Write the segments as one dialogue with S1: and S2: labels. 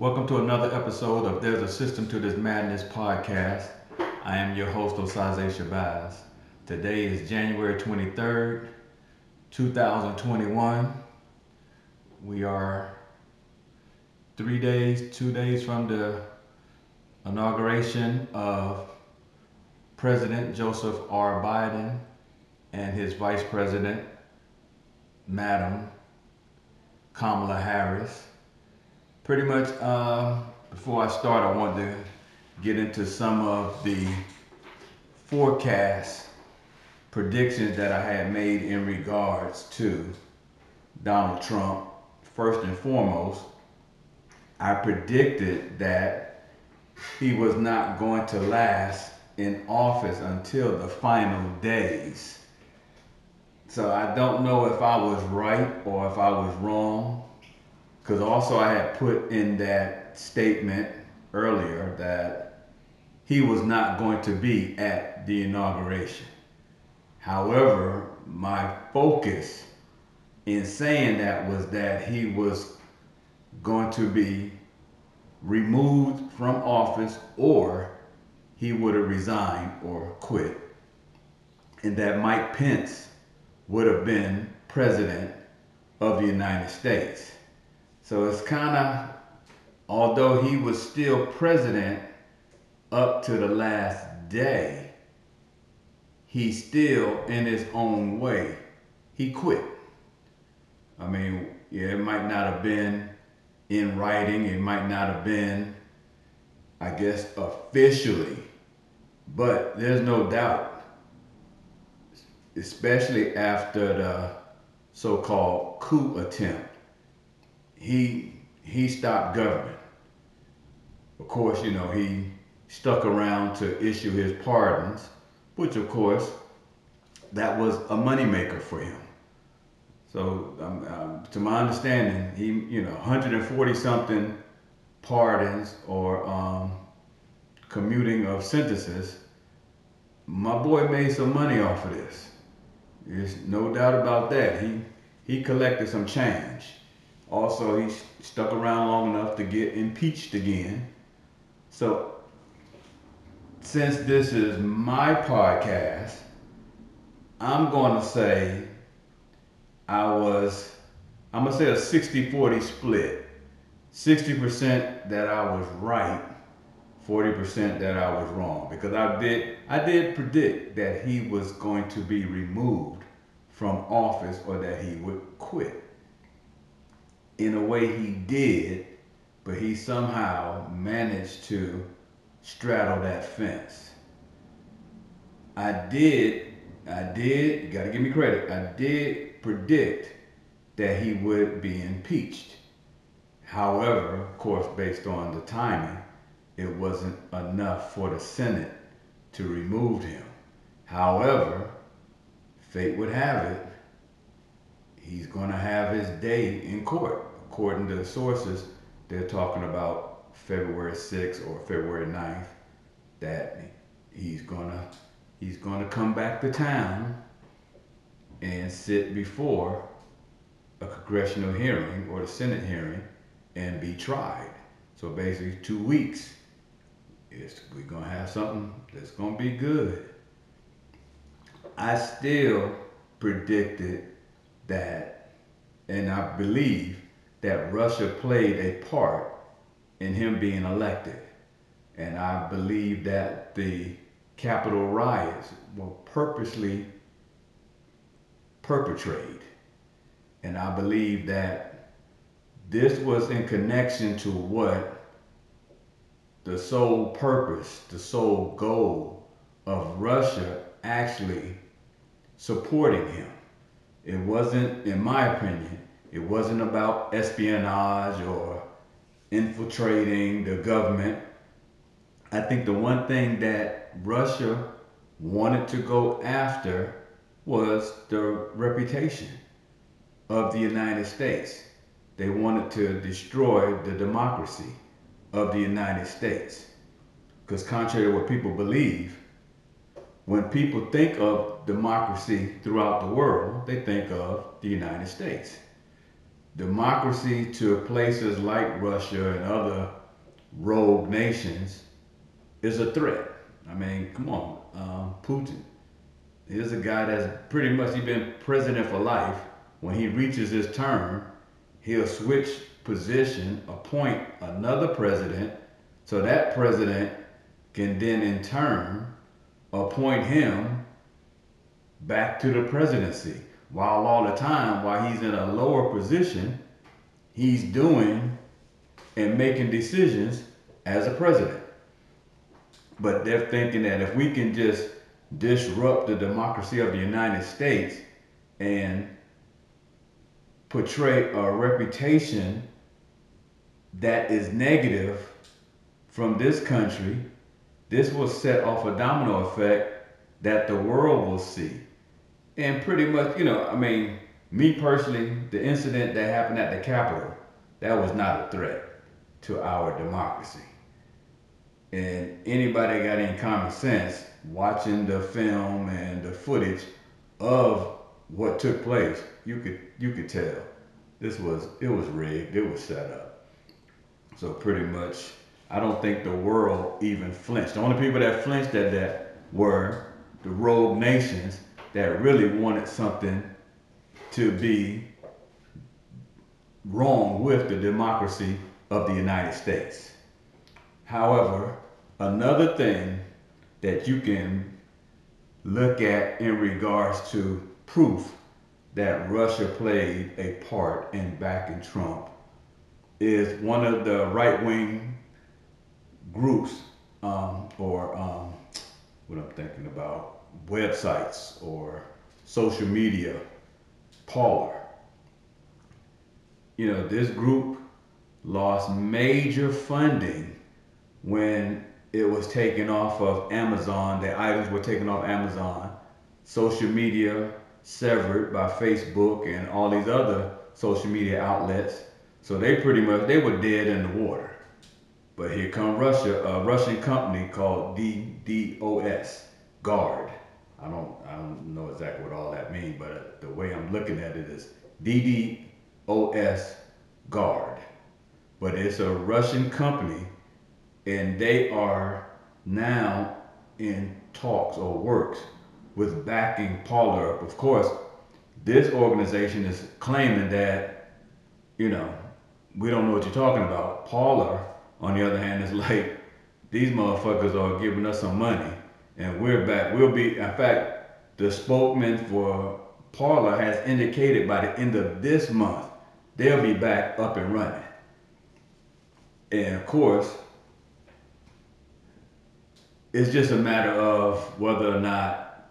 S1: Welcome to another episode of There's a System to This Madness podcast. I am your host, Osaze Shabazz. Today is January 23rd, 2021. We are three days, two days from the inauguration of President Joseph R. Biden and his Vice President, Madam Kamala Harris. Pretty much, uh, before I start, I want to get into some of the forecast predictions that I had made in regards to Donald Trump. First and foremost, I predicted that he was not going to last in office until the final days. So I don't know if I was right or if I was wrong. Because also I had put in that statement earlier that he was not going to be at the inauguration. However, my focus in saying that was that he was going to be removed from office or he would have resigned or quit. And that Mike Pence would have been president of the United States. So it's kind of, although he was still president up to the last day, he still, in his own way, he quit. I mean, yeah, it might not have been in writing, it might not have been, I guess, officially, but there's no doubt, especially after the so called coup attempt, he, he stopped government. Of course, you know, he stuck around to issue his pardons which of course, that was a moneymaker for him. So, um, um, to my understanding, he, you know, 140 something pardons or um, commuting of sentences. My boy made some money off of this. There's no doubt about that. He he collected some change. Also, he stuck around long enough to get impeached again. So since this is my podcast, I'm going to say I was, I'm going to say a 60 40 split. 60% that I was right, 40% that I was wrong. Because I did, I did predict that he was going to be removed from office or that he would quit. In a way, he did, but he somehow managed to straddle that fence. I did, I did, you gotta give me credit, I did predict that he would be impeached. However, of course, based on the timing, it wasn't enough for the Senate to remove him. However, fate would have it, he's going to have his day in court. According to the sources, they're talking about February 6th or February 9th that he's gonna he's gonna come back to town and sit before a congressional hearing or the Senate hearing and be tried. So basically two weeks. It's, we're gonna have something that's gonna be good. I still predicted that, and I believe that Russia played a part in him being elected. And I believe that the Capitol riots were purposely perpetrated. And I believe that this was in connection to what the sole purpose, the sole goal of Russia actually supporting him. It wasn't, in my opinion, it wasn't about espionage or infiltrating the government. I think the one thing that Russia wanted to go after was the reputation of the United States. They wanted to destroy the democracy of the United States. Because, contrary to what people believe, when people think of democracy throughout the world, they think of the United States. Democracy to places like Russia and other rogue nations is a threat. I mean, come on, um, Putin. Here's a guy that's pretty much he been president for life. When he reaches his term, he'll switch position, appoint another president, so that president can then in turn appoint him back to the presidency. While all the time, while he's in a lower position, he's doing and making decisions as a president. But they're thinking that if we can just disrupt the democracy of the United States and portray a reputation that is negative from this country, this will set off a domino effect that the world will see. And pretty much, you know, I mean, me personally, the incident that happened at the Capitol, that was not a threat to our democracy. And anybody got any common sense watching the film and the footage of what took place, you could you could tell this was it was rigged, it was set up. So pretty much, I don't think the world even flinched. The only people that flinched at that were the rogue nations that really wanted something to be wrong with the democracy of the United States. However, another thing that you can look at in regards to proof that Russia played a part in backing Trump is one of the right wing groups um, or um, what I'm thinking about websites or social media, Parler. You know, this group lost major funding when it was taken off of Amazon. The items were taken off Amazon. Social media severed by Facebook and all these other social media outlets. So they pretty much they were dead in the water. But here come Russia, a Russian company called DDoS, Guard. I don't I don't know exactly what all that means, but the way I'm looking at it is DDoS Guard. But it's a Russian company and they are now in talks or works with backing Parler. Of course, this organization is claiming that, you know, we don't know what you're talking about. Parler, on the other hand, is like, these motherfuckers are giving us some money and we're back. We'll be, in fact, the spokesman for Parler has indicated by the end of this month, they'll be back up and running. And of course, it's just a matter of whether or not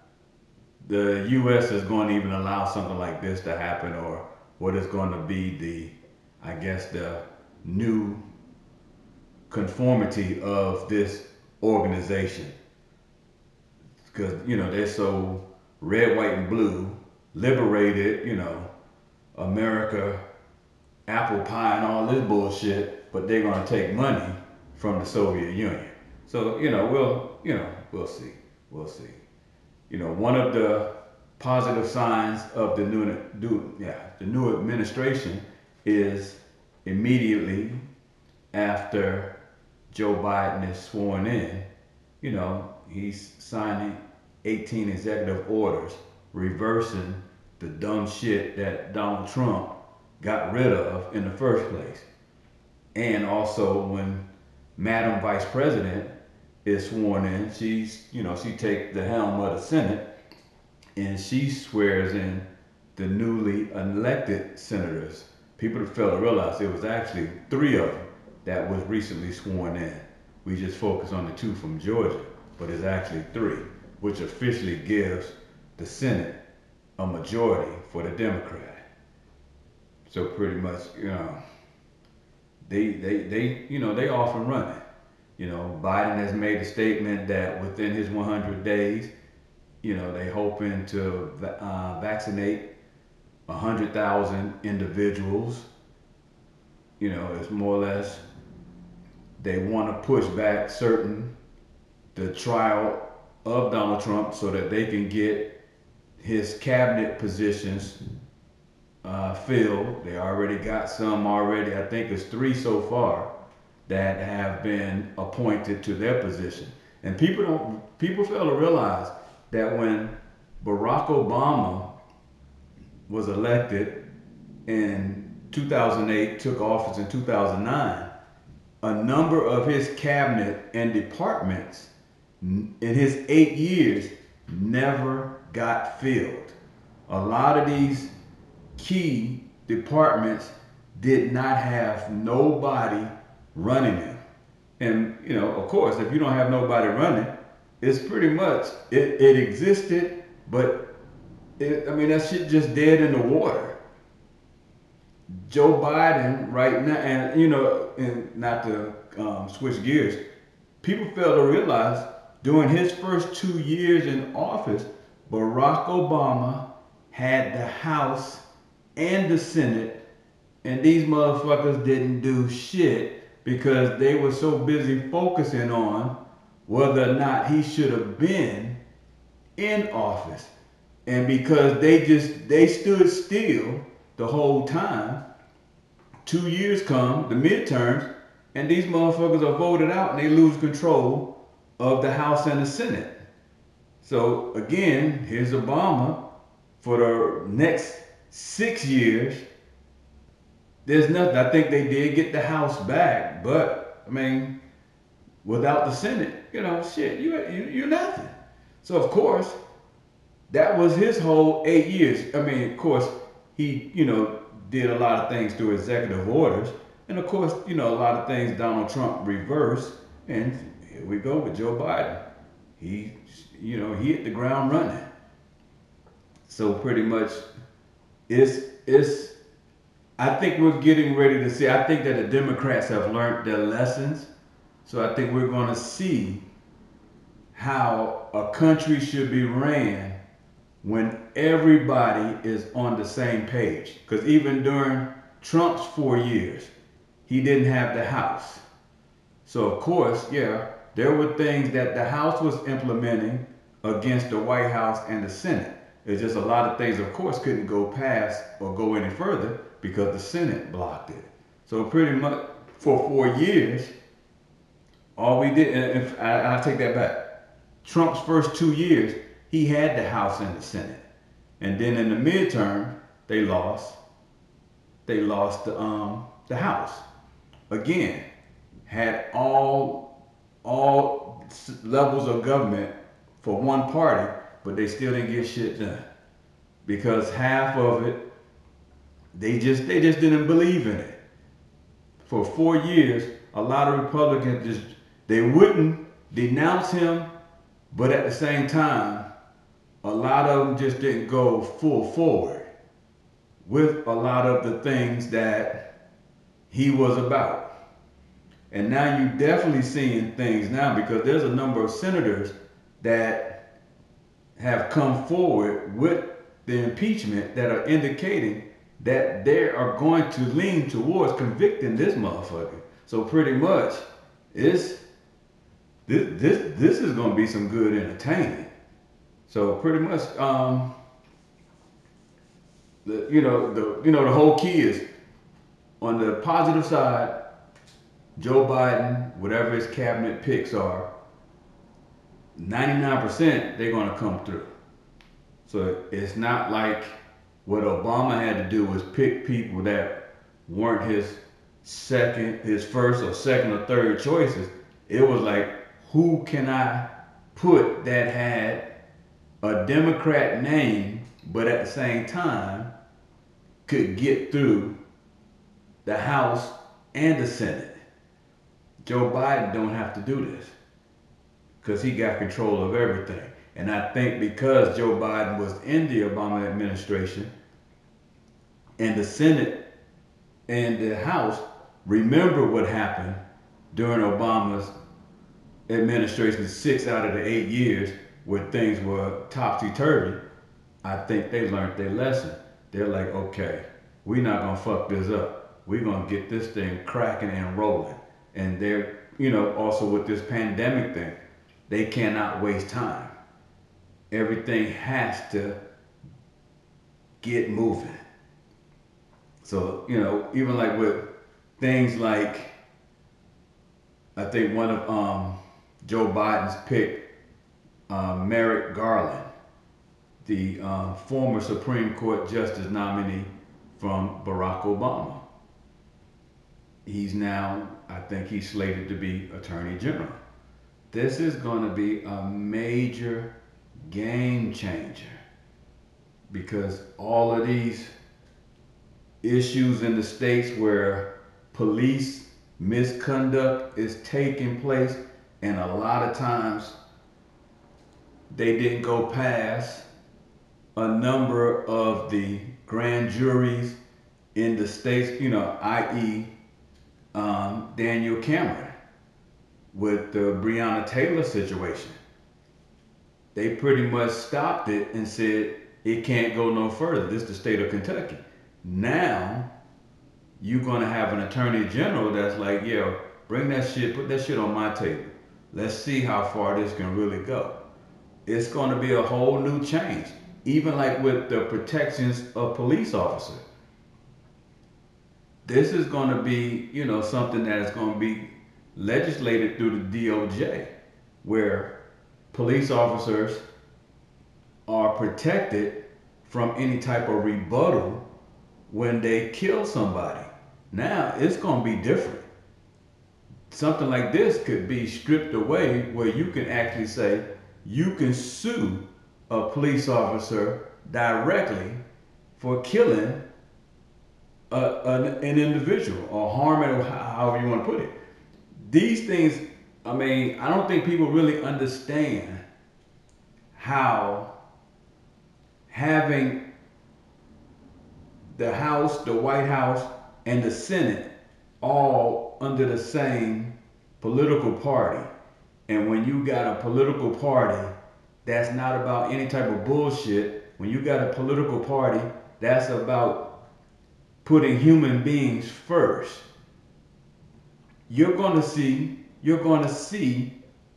S1: the U.S. is going to even allow something like this to happen, or what is going to be the, I guess, the new conformity of this organization. Because, you know, they're so red, white, and blue, liberated, you know, America, apple pie, and all this bullshit, but they're to take money from the Soviet Union. So, you know, we'll you know, we'll see. We'll see. You know, one of the positive signs of the new, new yeah, the new administration is immediately after Joe Biden is sworn in, you know, he's signing 18 executive orders reversing the dumb shit that Donald Trump got rid of in the first place. And also when Madam Vice President is sworn in, she's, you know, she takes the helm of the Senate and she swears in the newly elected senators. People fail to realize it was actually three of them that was recently sworn in. We just focus on the two from Georgia, but it's actually three, which officially gives the Senate a majority for the Democrat. So pretty much, you know, they they they you know they off and running. You know, Biden has made a statement that within his 100 days, you know, they hoping to uh, vaccinate 100,000 individuals. You know, it's more or less they want to push back certain the trial of Donald Trump so that they can get his cabinet positions uh, filled. They already got some already. I think it's three so far that have been appointed to their position. And people don't people fail to realize that when Barack Obama was elected in 2008, took office in 2009, a number of his cabinet and departments in his eight years never got filled. A lot of these key departments did not have nobody running them. And, you know, of course, if you don't have nobody running, it's pretty much, it, it existed, but it, I mean, that shit just dead in the water. Joe Biden right now, and you know, and not to um, switch gears, people fail to realize during his first two years in office, Barack Obama had the House and the Senate, and these motherfuckers didn't do shit because they were so busy focusing on whether or not he should have been in office. And because they just they stood still the whole time, two years come, the midterms, and these motherfuckers are voted out and they lose control of the House and the Senate. So again, here's Obama for the next six years. There's nothing. I think they did get the House back, but I mean, without the Senate, you know, shit, you, you you're nothing. So of course, that was his whole eight years. I mean, of course, he you know did a lot of things through executive orders, and of course, you know, a lot of things Donald Trump reversed, and here we go with Joe Biden. He, you know, he hit the ground running. So pretty much, it's it's. I think we're getting ready to see. I think that the Democrats have learned their lessons so I think we're going to see how a country should be ran when everybody is on the same page. Because even during Trump's four years, he didn't have the House. So, of course, yeah, there were things that the House was implementing against the White House and the Senate. It's just a lot of things, of course, couldn't go past or go any further because the Senate blocked it. So, pretty much for four years, all we did, and I, I'll take that back. Trump's first two years, he had the House and the Senate. And then in the midterm, they lost. They lost the, um, the House. Again, had all, all levels of government for one party, but they still didn't get shit done. Because half of it, they just, they just didn't believe in it. For four years, a lot of Republicans just they wouldn't denounce him, but at the same time, a lot of them just didn't go full forward with a lot of the things that he was about. And now you're definitely seeing things now because there's a number of senators that have come forward with the impeachment that are indicating that they are going to lean towards convicting this motherfucker. So pretty much, it's this this this is gonna be some good entertainment. So pretty much, um, the you know the you know the whole key is on the positive side. Joe Biden, whatever his cabinet picks are, 99% they're gonna come through. So it's not like what Obama had to do was pick people that weren't his second, his first or second or third choices. It was like who can I put that had a Democrat name, but at the same time could get through the House and the Senate. Joe Biden don't have to do this because he got control of everything. And I think because Joe Biden was in the Obama administration and the Senate and the House remember what happened during Obama's administration six out of the eight years where things were topsy turvy, I think they learned their lesson. They're like, okay, we're not gonna fuck this up. We're gonna get this thing cracking and rolling. And they're, you know, also with this pandemic thing, they cannot waste time. Everything has to get moving. So you know, even like with things like, I think one of um, Joe Biden's pick, uh, Merrick Garland, the uh, former Supreme Court Justice nominee from Barack Obama. He's now, I think he's slated to be Attorney General. This is going to be a major game changer because all of these issues in the states where police misconduct is taking place, and a lot of times they didn't go past a number of the grand juries in the states, you know, i.e., um, Daniel Cameron with the Breonna Taylor situation. They pretty much stopped it and said it can't go no further. This is the state of Kentucky. Now, you're going to have an attorney general that's like, yo, bring that shit, put that shit on my table. Let's see how far this can really go. It's going to be a whole new change. Even like with the protections of police officers. This is going to be, you know, something that is going to be legislated through the DOJ, where police officers are protected from any type of rebuttal when they kill somebody. Now it's going to be different. Something like this could be stripped away where you can actually say you can sue a police officer directly for killing a, an, individual or harming, or however you want to put it. These things, I mean, I don't think people really understand how having the House, the White House, and the Senate all under the same political party. And when you got a political party that's not about any type of bullshit, when you got a political party that's about putting human beings first, you're going to see you're going to see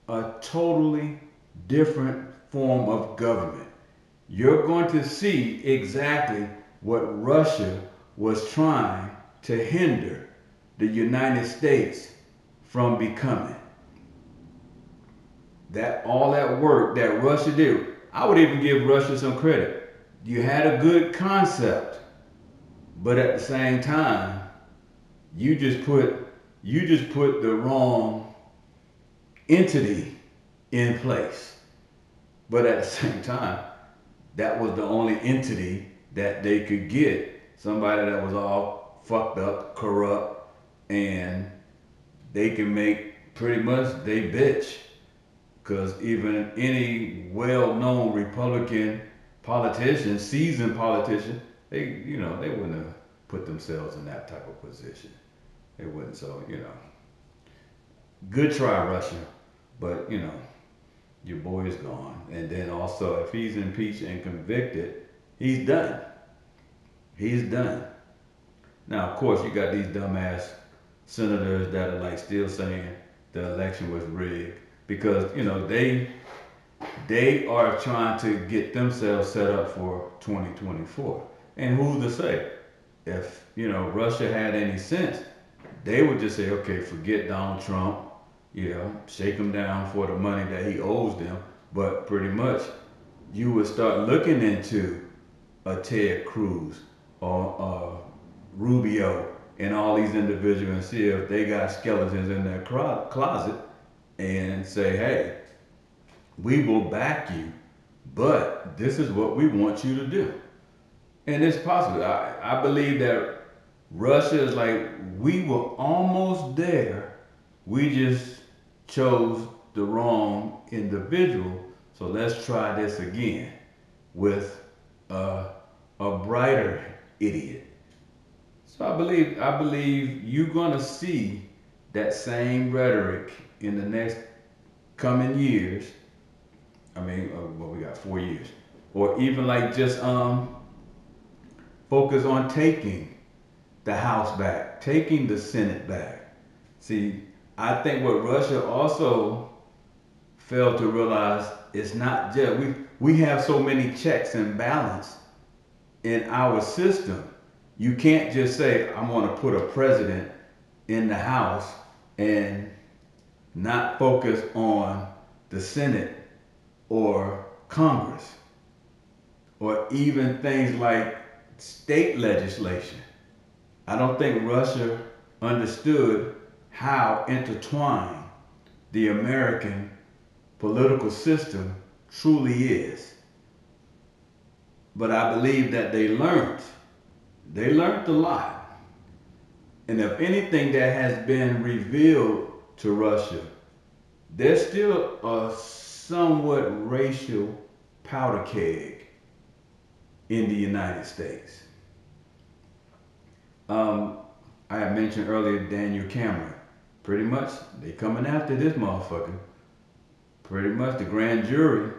S1: a totally different form of government. You're going to see exactly what Russia was trying to hinder the United States from becoming. That all that work that Russia did, I would even give Russia some credit. You had a good concept, but at the same time, you just put you just put the wrong entity in place. But at the same time, that was the only entity that they could get somebody that was all fucked up, corrupt, and they can make pretty much they bitch. Because even any well-known Republican politician, seasoned politician, they you know they wouldn't have put themselves in that type of position. They wouldn't. So you know, good try, Russia, but you know, your boy is gone. And then also, if he's impeached and convicted, he's done. He's done. Now, of course, you got these dumbass senators that are like still saying the election was rigged because you know they they are trying to get themselves set up for 2024. And who's to say if you know Russia had any sense, they would just say, okay, forget Donald Trump, you know, shake him down for the money that he owes them. But pretty much, you would start looking into a Ted Cruz or uh, Rubio and all these individuals and see if they got skeletons in their closet and say, hey, we will back you, but this is what we want you to do. And it's possible. I, I believe that Russia is like, we were almost there. We just chose the wrong individual. So let's try this again with uh, a brighter idiot. So I believe I believe you're gonna see that same rhetoric in the next coming years. I mean, uh, well, we got four years, or even like just um focus on taking the House back, taking the Senate back. See, I think what Russia also failed to realize is not just we we have so many checks and balance in our system You can't just say, I'm going to put a president in the House and not focus on the Senate or Congress or even things like state legislation. I don't think Russia understood how intertwined the American political system truly is. But I believe that they learned. They learned a lot. And if anything that has been revealed to Russia, there's still a somewhat racial powder keg in the United States. Um, I had mentioned earlier Daniel Cameron. Pretty much, they coming after this motherfucker. Pretty much, the grand jury,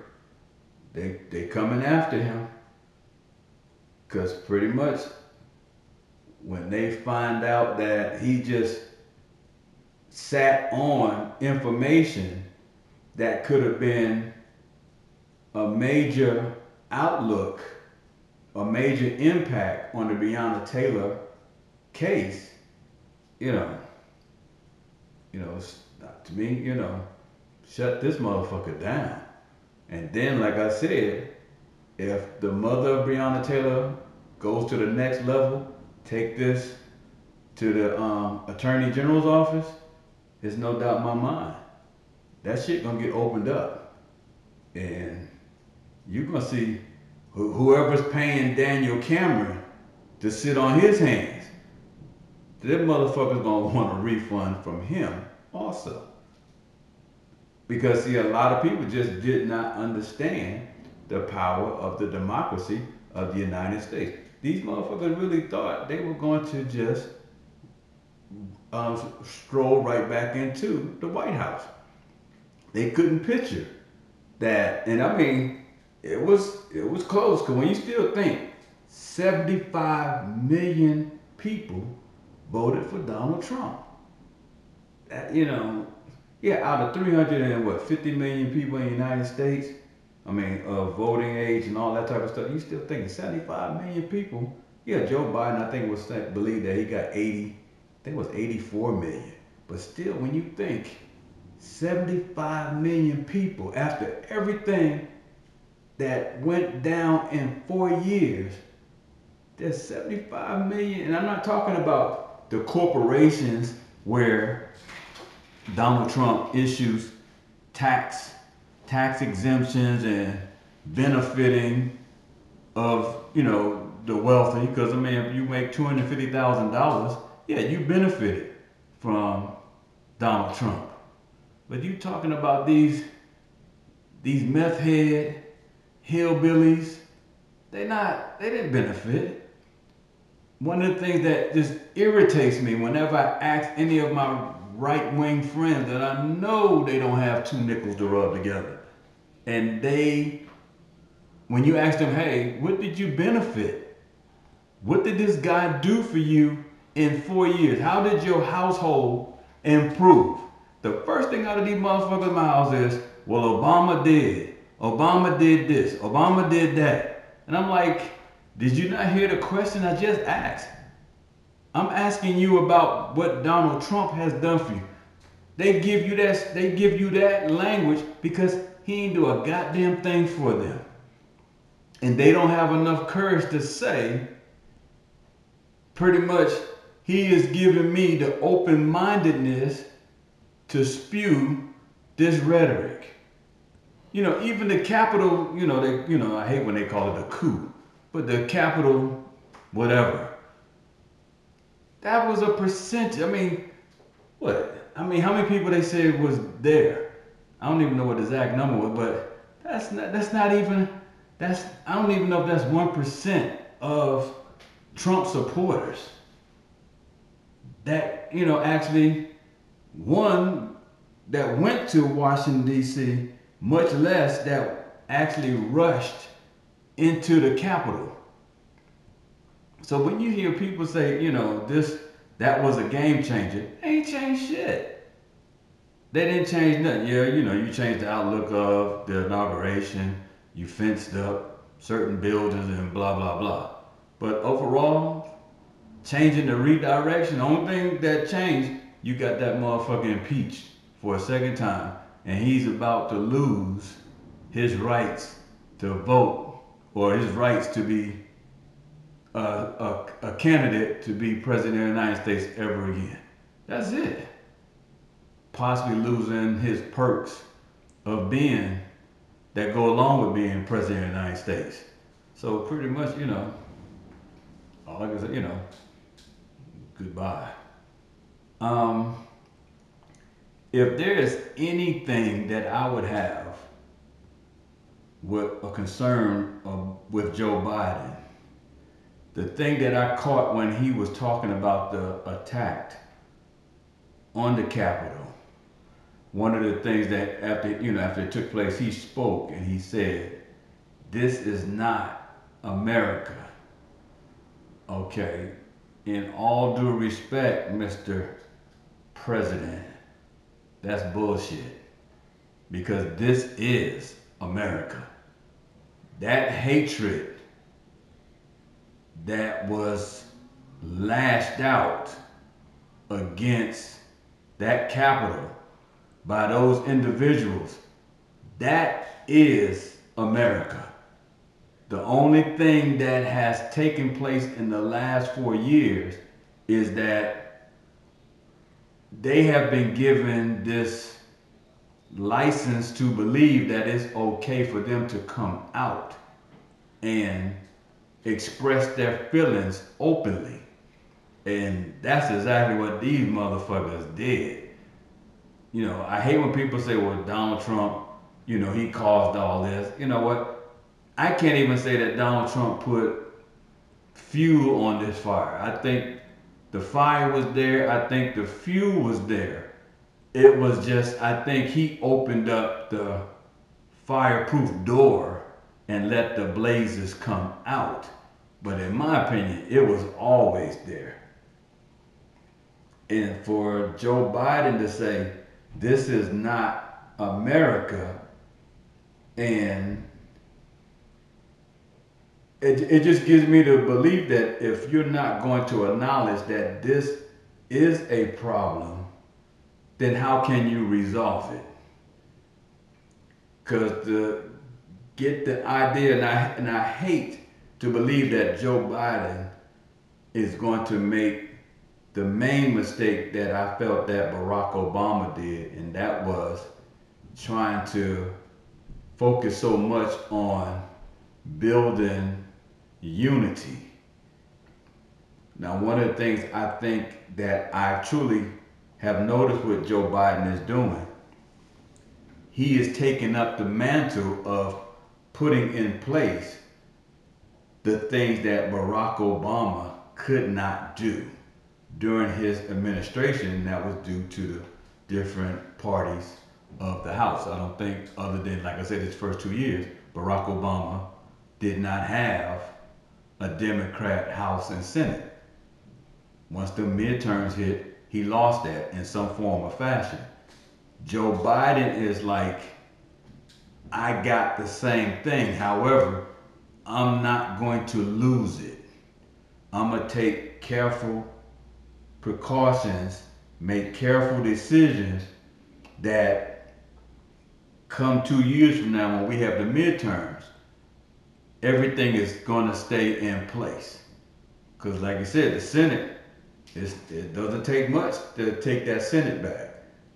S1: they they coming after him. Cause pretty much, when they find out that he just sat on information that could have been a major outlook, a major impact on the Breonna Taylor case, you know, you know, to me, you know, shut this motherfucker down. And then, like I said, if the mother of Breonna Taylor goes to the next level, take this to the um, Attorney General's office, there's no doubt in my mind. That shit gonna get opened up. And you're gonna see whoever's paying Daniel Cameron to sit on his hands that motherfucker's gonna want a refund from him also. Because see, a lot of people just did not understand the power of the democracy of the United States. These motherfuckers really thought they were going to just um, stroll right back into the White House. They couldn't picture that, and I mean, it was it was close. Cause when you still think 75 million people voted for Donald Trump. That, you know, yeah, out of 300 and what, 50 million people in the United States, I mean, of voting age and all that type of stuff, you still thinking 75 million people. Yeah, Joe Biden, I think, was believed that he got 80, I think it was 84 million. But still, when you think 75 million people after everything that went down in four years, there's 75 million, and I'm not talking about the corporations where Donald Trump issues tax tax exemptions and benefiting of you know the wealthy. Because I mean if you make two hundred fifty thousand dollars yeah you benefited from Donald Trump. But you talking about these these meth head hillbillies they not they didn't benefit one of the things that just irritates me whenever I ask any of my right wing friends that I know they don't have two nickels to rub together. And they, when you ask them, hey, what did you benefit? What did this guy do for you in four years? How did your household improve? The first thing out of these motherfuckers' mouths is, well, Obama did. Obama did this. Obama did that. And I'm like, did you not hear the question I just asked? I'm asking you about what Donald Trump has done for you. They give you that they give you that language because he ain't do a goddamn thing for them. And they don't have enough courage to say pretty much he is giving me the open-mindedness to spew this rhetoric. You know, even the Capitol, you know, they, you know, I hate when they call it a coup but the Capitol, whatever. That was a percentage. I mean, what? I mean, how many people they say was there? I don't even know what the exact number was, but that's not that's not even that's I don't even know if that's one percent of Trump supporters that you know actually one that went to Washington D.C. much less that actually rushed into the Capitol. So when you hear people say, you know, this that was a game changer, they ain't changed shit. They didn't change nothing. Yeah, you know, you changed the outlook of the inauguration, you fenced up certain buildings and blah blah blah. But overall, changing the redirection. The only thing that changed, you got that motherfucker impeached for a second time, and he's about to lose his rights to vote or his rights to be a, a, a candidate to be president of the United States ever again. That's it. Possibly losing his perks of being that go along with being president of the United States. So pretty much, you know, all I say, you know, goodbye. Um, if there is anything that I would have with a concern of, with Joe Biden, the thing that I caught when he was talking about the attack on the Capitol, one of the things that after you know after it took place, he spoke and he said, "This is not America." Okay, in all due respect, Mr. President, that's bullshit. Because this is America. That hatred that was lashed out against that Capitol by those individuals, that is America. The only thing that has taken place in the last four years is that they have been given this license to believe that it's okay for them to come out and express their feelings openly. And that's exactly what these motherfuckers did. You know, I hate when people say, well, Donald Trump, you know, he caused all this. You know what? I can't even say that Donald Trump put fuel on this fire. I think the fire was there. I think the fuel was there. It was just, I think he opened up the fireproof door and let the blazes come out. But in my opinion, it was always there. And for Joe Biden to say, this is not America, and it, it just gives me the belief that if you're not going to acknowledge that this is a problem, then how can you resolve it? Because to get the idea, and I, and I hate to believe that Joe Biden is going to make the main mistake that I felt that Barack Obama did, and that was trying to focus so much on building unity. Now, one of the things I think that I truly have noticed what Joe Biden is doing, he is taking up the mantle of putting in place the things that Barack Obama could not do during his administration, that was due to the different parties of the House. I don't think, other than, like I said, his first two years, Barack Obama did not have a Democrat House and Senate. Once the midterms hit, he lost that in some form or fashion. Joe Biden is like, I got the same thing. However, I'm not going to lose it. I'm going to take careful precautions, make careful decisions that come two years from now when we have the midterms everything is going to stay in place. Because, like I said, the Senate, it doesn't take much to take that Senate back.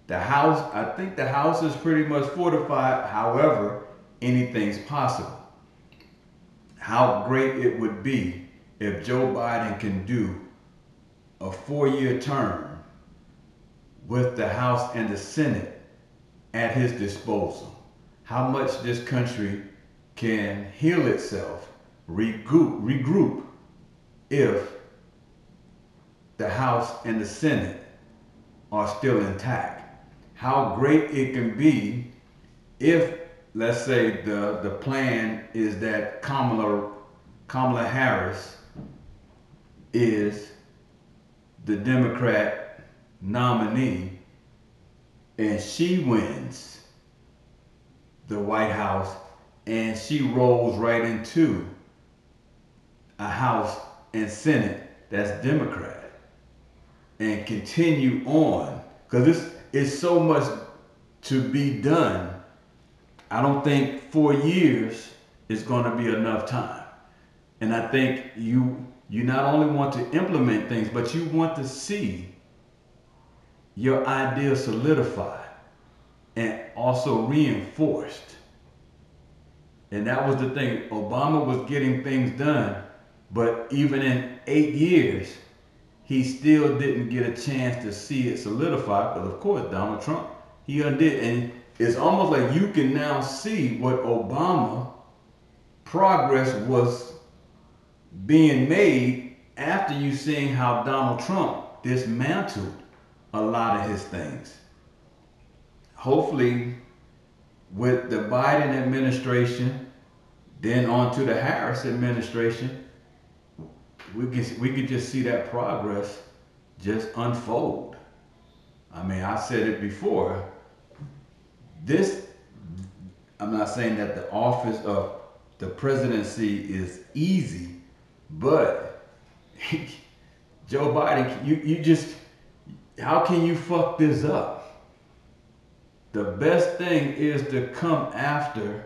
S1: The House, I think the House is pretty much fortified. However, anything's possible. How great it would be if Joe Biden can do a four year term with the House and the Senate at his disposal. How much this country can heal itself, regroup, regroup if the House and the Senate are still intact. How great it can be if, let's say, the, the plan is that Kamala, Kamala Harris is the Democrat nominee and she wins the White House and she rolls right into a House and Senate that's Democrat and continue on because this is so much to be done. I don't think four years is going to be enough time. And I think you you not only want to implement things, but you want to see your idea solidified and also reinforced. And that was the thing. Obama was getting things done, but even in eight years, he still didn't get a chance to see it solidify. But of course, Donald Trump, he undid, and it's almost like you can now see what Obama progress was being made after you seeing how Donald Trump dismantled a lot of his things. Hopefully, with the Biden administration, then on to the Harris administration, we could, we could just see that progress just unfold. I mean, I said it before. This, I'm not saying that the office of the presidency is easy, but Joe Biden, you, you just, how can you fuck this up? The best thing is to come after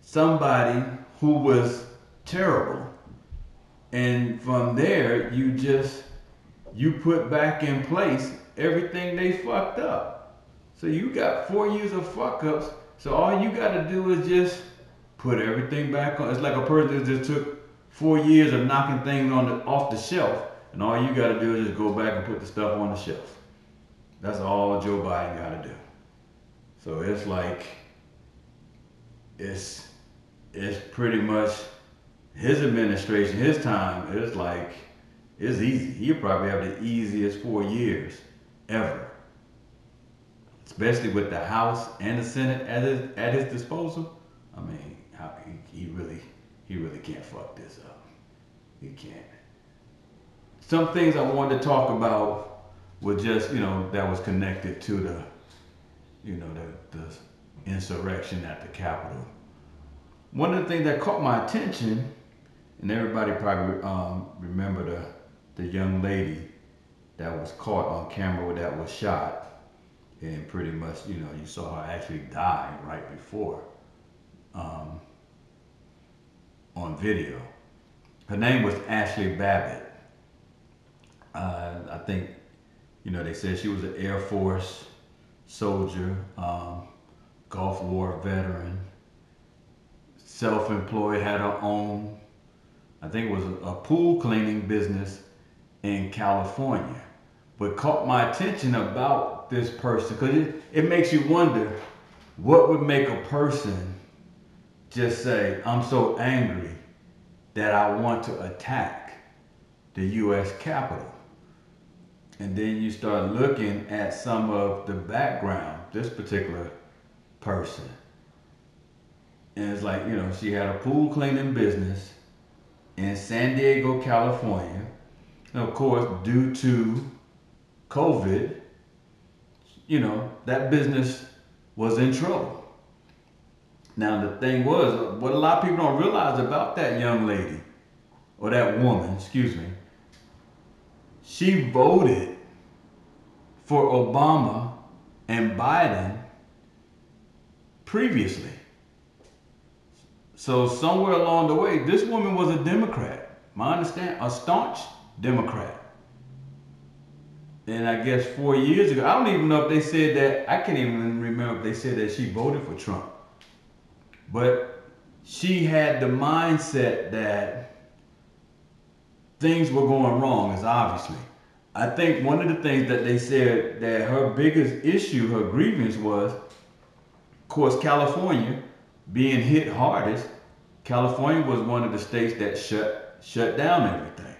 S1: somebody who was terrible. And from there, you just, you put back in place everything they fucked up. So you got four years of fuck ups. So all you got to do is just put everything back on. It's like a person that just took four years of knocking things on the, off the shelf, and all you got to do is just go back and put the stuff on the shelf. That's all Joe Biden got to do. So it's like it's it's pretty much his administration, his time. It's like it's easy. He'll probably have the easiest four years ever, especially with the House and the Senate at his at his disposal. I mean, he, he really he really can't fuck this up. He can't. Some things I wanted to talk about were just you know that was connected to the you know the, the insurrection at the Capitol. One of the things that caught my attention, and everybody probably um, remember the the young lady that was caught on camera that was shot, and pretty much you know you saw her actually die right before. Um, on video. Her name was Ashli Babbitt. Uh, I think, you know, they said she was an Air Force soldier, um, Gulf War veteran, self-employed, had her own, I think it was a, a pool cleaning business in California. What caught my attention about this person, because it, it makes you wonder what would make a person just say, I'm so angry that I want to attack the U.S. Capitol. And then you start looking at some of the background, this particular person. And it's like, you know, she had a pool cleaning business in San Diego, California. And of course, due to COVID, you know, that business was in trouble. Now the thing was, what a lot of people don't realize about that young lady, or that woman, excuse me, she voted for Obama and Biden previously. So somewhere along the way, this woman was a Democrat. My understand, a staunch Democrat. And I guess four years ago, I don't even know if they said that. I can't even remember if they said that she voted for Trump. But she had the mindset that things were going wrong, as obviously. I think one of the things that they said that her biggest issue, her grievance was, of course, California being hit hardest. California was one of the states that shut shut down everything.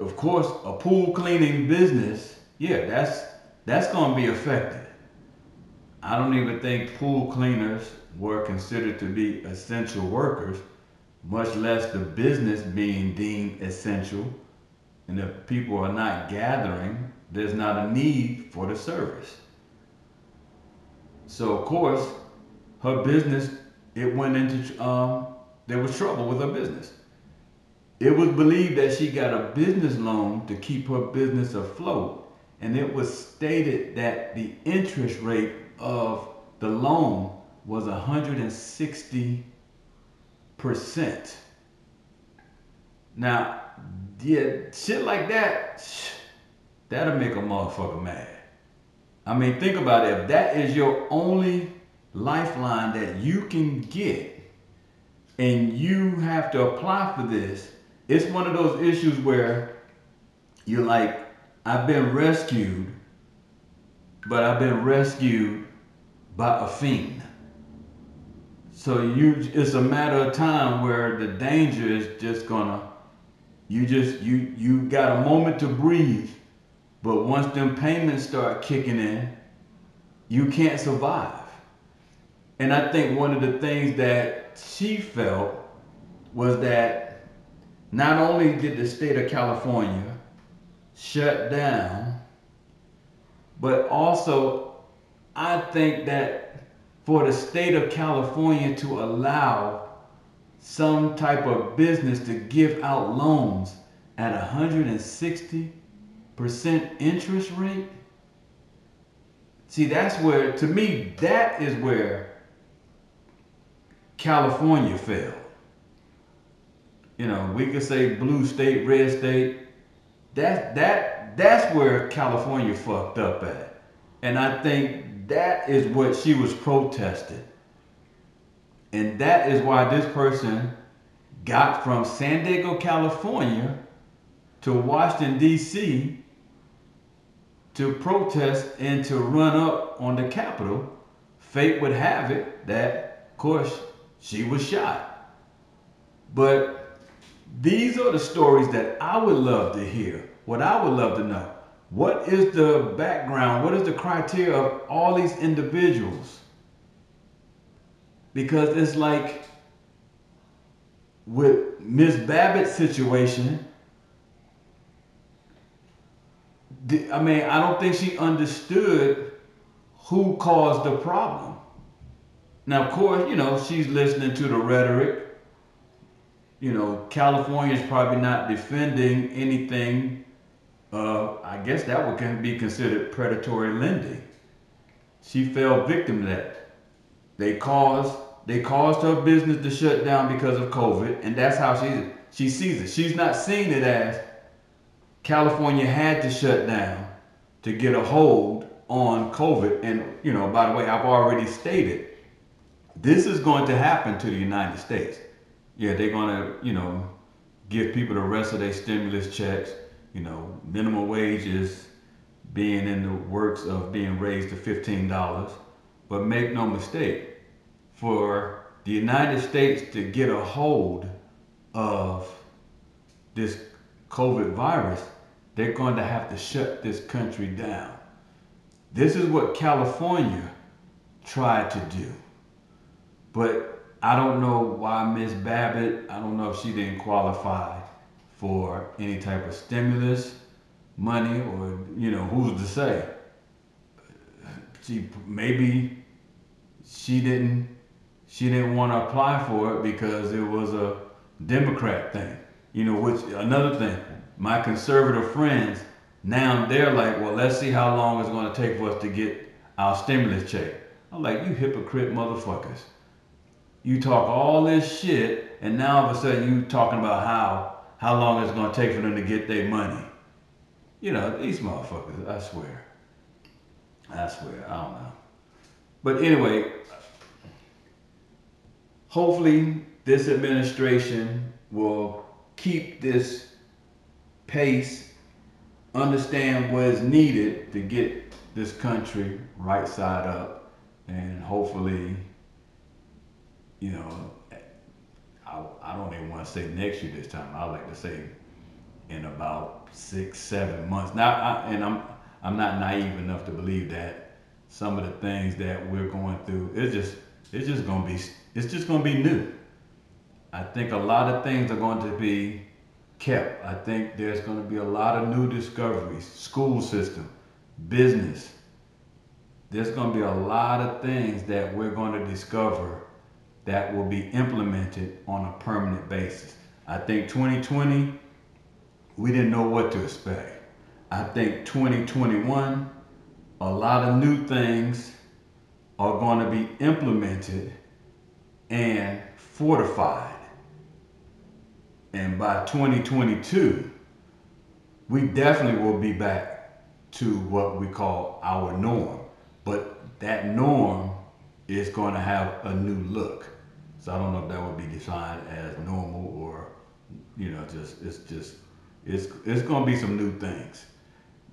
S1: Of course, a pool cleaning business, yeah, that's that's going to be affected. I don't even think pool cleaners were considered to be essential workers, much less the business being deemed essential. And if people are not gathering, there's not a need for the service. So of course, her business, it went into, um, there was trouble with her business. it was believed that she got a business loan to keep her business afloat. And it was stated that the interest rate of the loan was 160%. Now, yeah, shit like that, that'll make a motherfucker mad. I mean, think about it. If that is your only lifeline that you can get, and you have to apply for this, it's one of those issues where you're like, I've been rescued, but I've been rescued by a fiend. So you, it's a matter of time where the danger is just gonna, you just you you got a moment to breathe, but once them payments start kicking in, you can't survive. And I think one of the things that she felt was that not only did the state of California shut down, but also I think that for the state of California to allow some type of business to give out loans at 160% interest rate, see, that's where, to me, that is where California failed. You know, we could say blue state, red state. That that that's where California fucked up at. And I think that is what she was protesting. And that is why this person got from San Diego, California to Washington, D.C. to protest and to run up on the Capitol. Fate would have it that, of course, she was shot. But these are the stories that I would love to hear. What I would love to know. What is the background? What is the criteria of all these individuals? Because it's like with Miss Babbitt's situation, I mean, I don't think she understood who caused the problem. Now, of course, you know, she's listening to the rhetoric. You know, California is probably not defending anything. Uh, I guess that would be considered predatory lending. She fell victim to that. They caused they caused her business to shut down because of COVID, and that's how she she sees it. She's not seeing it as California had to shut down to get a hold on COVID. And you know, by the way, I've already stated this is going to happen to the United States. Yeah, they're to, you know, give people the rest of their stimulus checks. You know, minimum wages being in the works of being raised to $15. But make no mistake, for the United States to get a hold of this COVID virus, they're going to have to shut this country down. This is what California tried to do. But I don't know why Miss Babbitt, I don't know if she didn't qualify for any type of stimulus money or, you know, who's to say? She maybe she didn't she didn't want to apply for it because it was a Democrat thing. You know, which another thing, my conservative friends, now they're like, well, let's see how long it's going to take for us to get our stimulus check. I'm like, you hypocrite motherfuckers. You talk all this shit, and now all of a sudden you talking about how how long it's gonna take for them to get their money. You know, these motherfuckers, I swear. I swear, I don't know. But anyway, hopefully this administration will keep this pace, understand what is needed to get this country right side up, and hopefully you know, I, I don't even want to say next year this time. I like to say in about six, seven months. Now, I, and I'm I'm not naive enough to believe that some of the things that we're going through it's just it's just gonna be it's just gonna be new. I think a lot of things are going to be kept. I think there's going to be a lot of new discoveries, school system, business. There's going to be a lot of things that we're going to discover that will be implemented on a permanent basis. I think 2020, we didn't know what to expect. I think 2021, a lot of new things are going to be implemented and fortified. And by 2022, we definitely will be back to what we call our norm. But that norm is going to have a new look. So I don't know if that would be defined as normal or, you know, just it's just it's it's going to be some new things.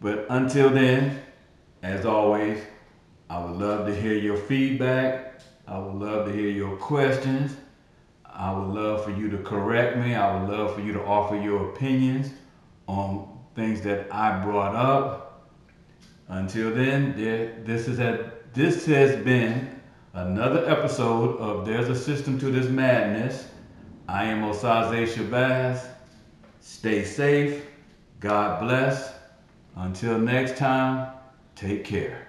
S1: But until then, as always, I would love to hear your feedback. I would love to hear your questions. I would love for you to correct me. I would love for you to offer your opinions on things that I brought up. Until then, this is a, this has been another episode of There's a System to This Madness. I am Osaze Shabazz. Stay safe. God bless. Until next time, take care.